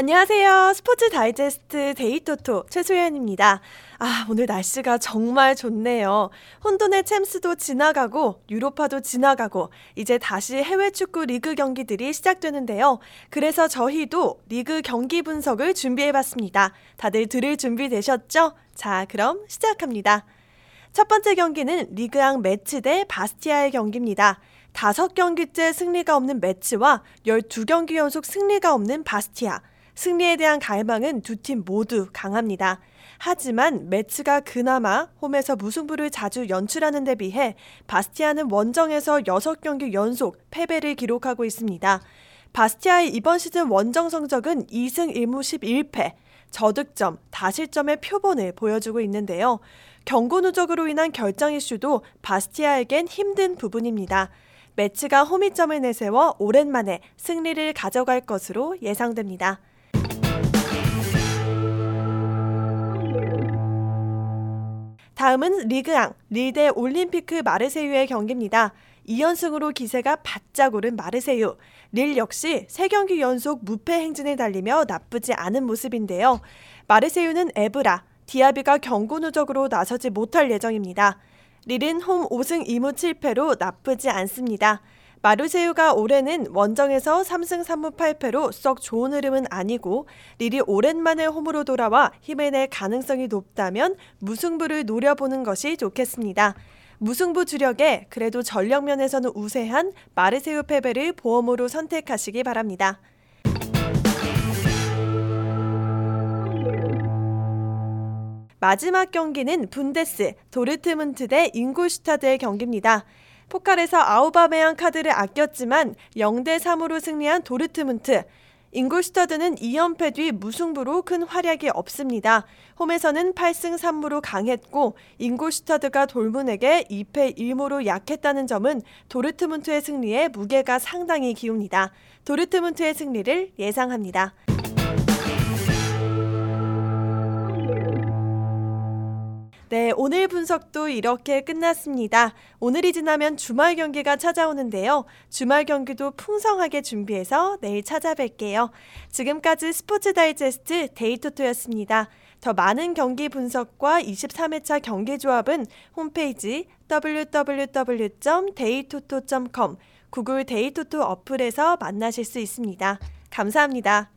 안녕하세요. 스포츠 다이제스트 데이토토 최소연입니다. 아, 오늘 날씨가 정말 좋네요. 혼돈의 챔스도 지나가고 유로파도 지나가고 이제 다시 해외 축구 리그 경기들이 시작되는데요. 그래서 저희도 리그 경기 분석을 준비해 봤습니다. 다들 들을 준비 되셨죠? 자, 그럼 시작합니다. 첫 번째 경기는 리그앙 메츠 대 바스티아의 경기입니다. 다섯 경기째 승리가 없는 메츠와 12경기 연속 승리가 없는 바스티아. 승리에 대한 갈망은 두 팀 모두 강합니다. 하지만 매치가 그나마 홈에서 무승부를 자주 연출하는 데 비해 바스티아는 원정에서 6경기 연속 패배를 기록하고 있습니다. 바스티아의 이번 시즌 원정 성적은 2승 1무 11패, 저득점, 다실점의 표본을 보여주고 있는데요. 경고 누적으로 인한 결정 이슈도 바스티아에겐 힘든 부분입니다. 매치가 홈이점을 내세워 오랜만에 승리를 가져갈 것으로 예상됩니다. 다음은 리그앙, 리대 올림피크 마르세유의 경기입니다. 2연승으로 기세가 바짝 오른 마르세유. 릴 역시 3경기 연속 무패 행진을 달리며 나쁘지 않은 모습인데요. 마르세유는 에브라, 디아비가 경고 누적으로 나서지 못할 예정입니다. 릴은 홈 5승 2무 7패로 나쁘지 않습니다. 마르세유가 올해는 원정에서 3승 3무 8패로 썩 좋은 흐름은 아니고 릴이 오랜만에 홈으로 돌아와 힘을 낼 가능성이 높다면 무승부를 노려보는 것이 좋겠습니다. 무승부 주력에 그래도 전력 면에서는 우세한 마르세유 패배를 보험으로 선택하시기 바랍니다. 마지막 경기는 분데스 도르트문트 대 잉골슈타드의 경기입니다. 포칼에서 아우바메양 카드를 아꼈지만 0대 3으로 승리한 도르트문트. 잉골슈타드는 2연패 뒤 무승부로 큰 활약이 없습니다. 홈에서는 8승 3무로 강했고 잉골슈타드가 돌문에게 2패 1무로 약했다는 점은 도르트문트의 승리에 무게가 상당히 기웁니다. 도르트문트의 승리를 예상합니다. 네, 오늘 분석도 이렇게 끝났습니다. 오늘이 지나면 주말 경기가 찾아오는데요. 주말 경기도 풍성하게 준비해서 내일 찾아뵐게요. 지금까지 스포츠 다이제스트 데이토토였습니다. 더 많은 경기 분석과 23회차 경기 조합은 홈페이지 www.데이토토.com 구글 데이토토 어플에서 만나실 수 있습니다. 감사합니다.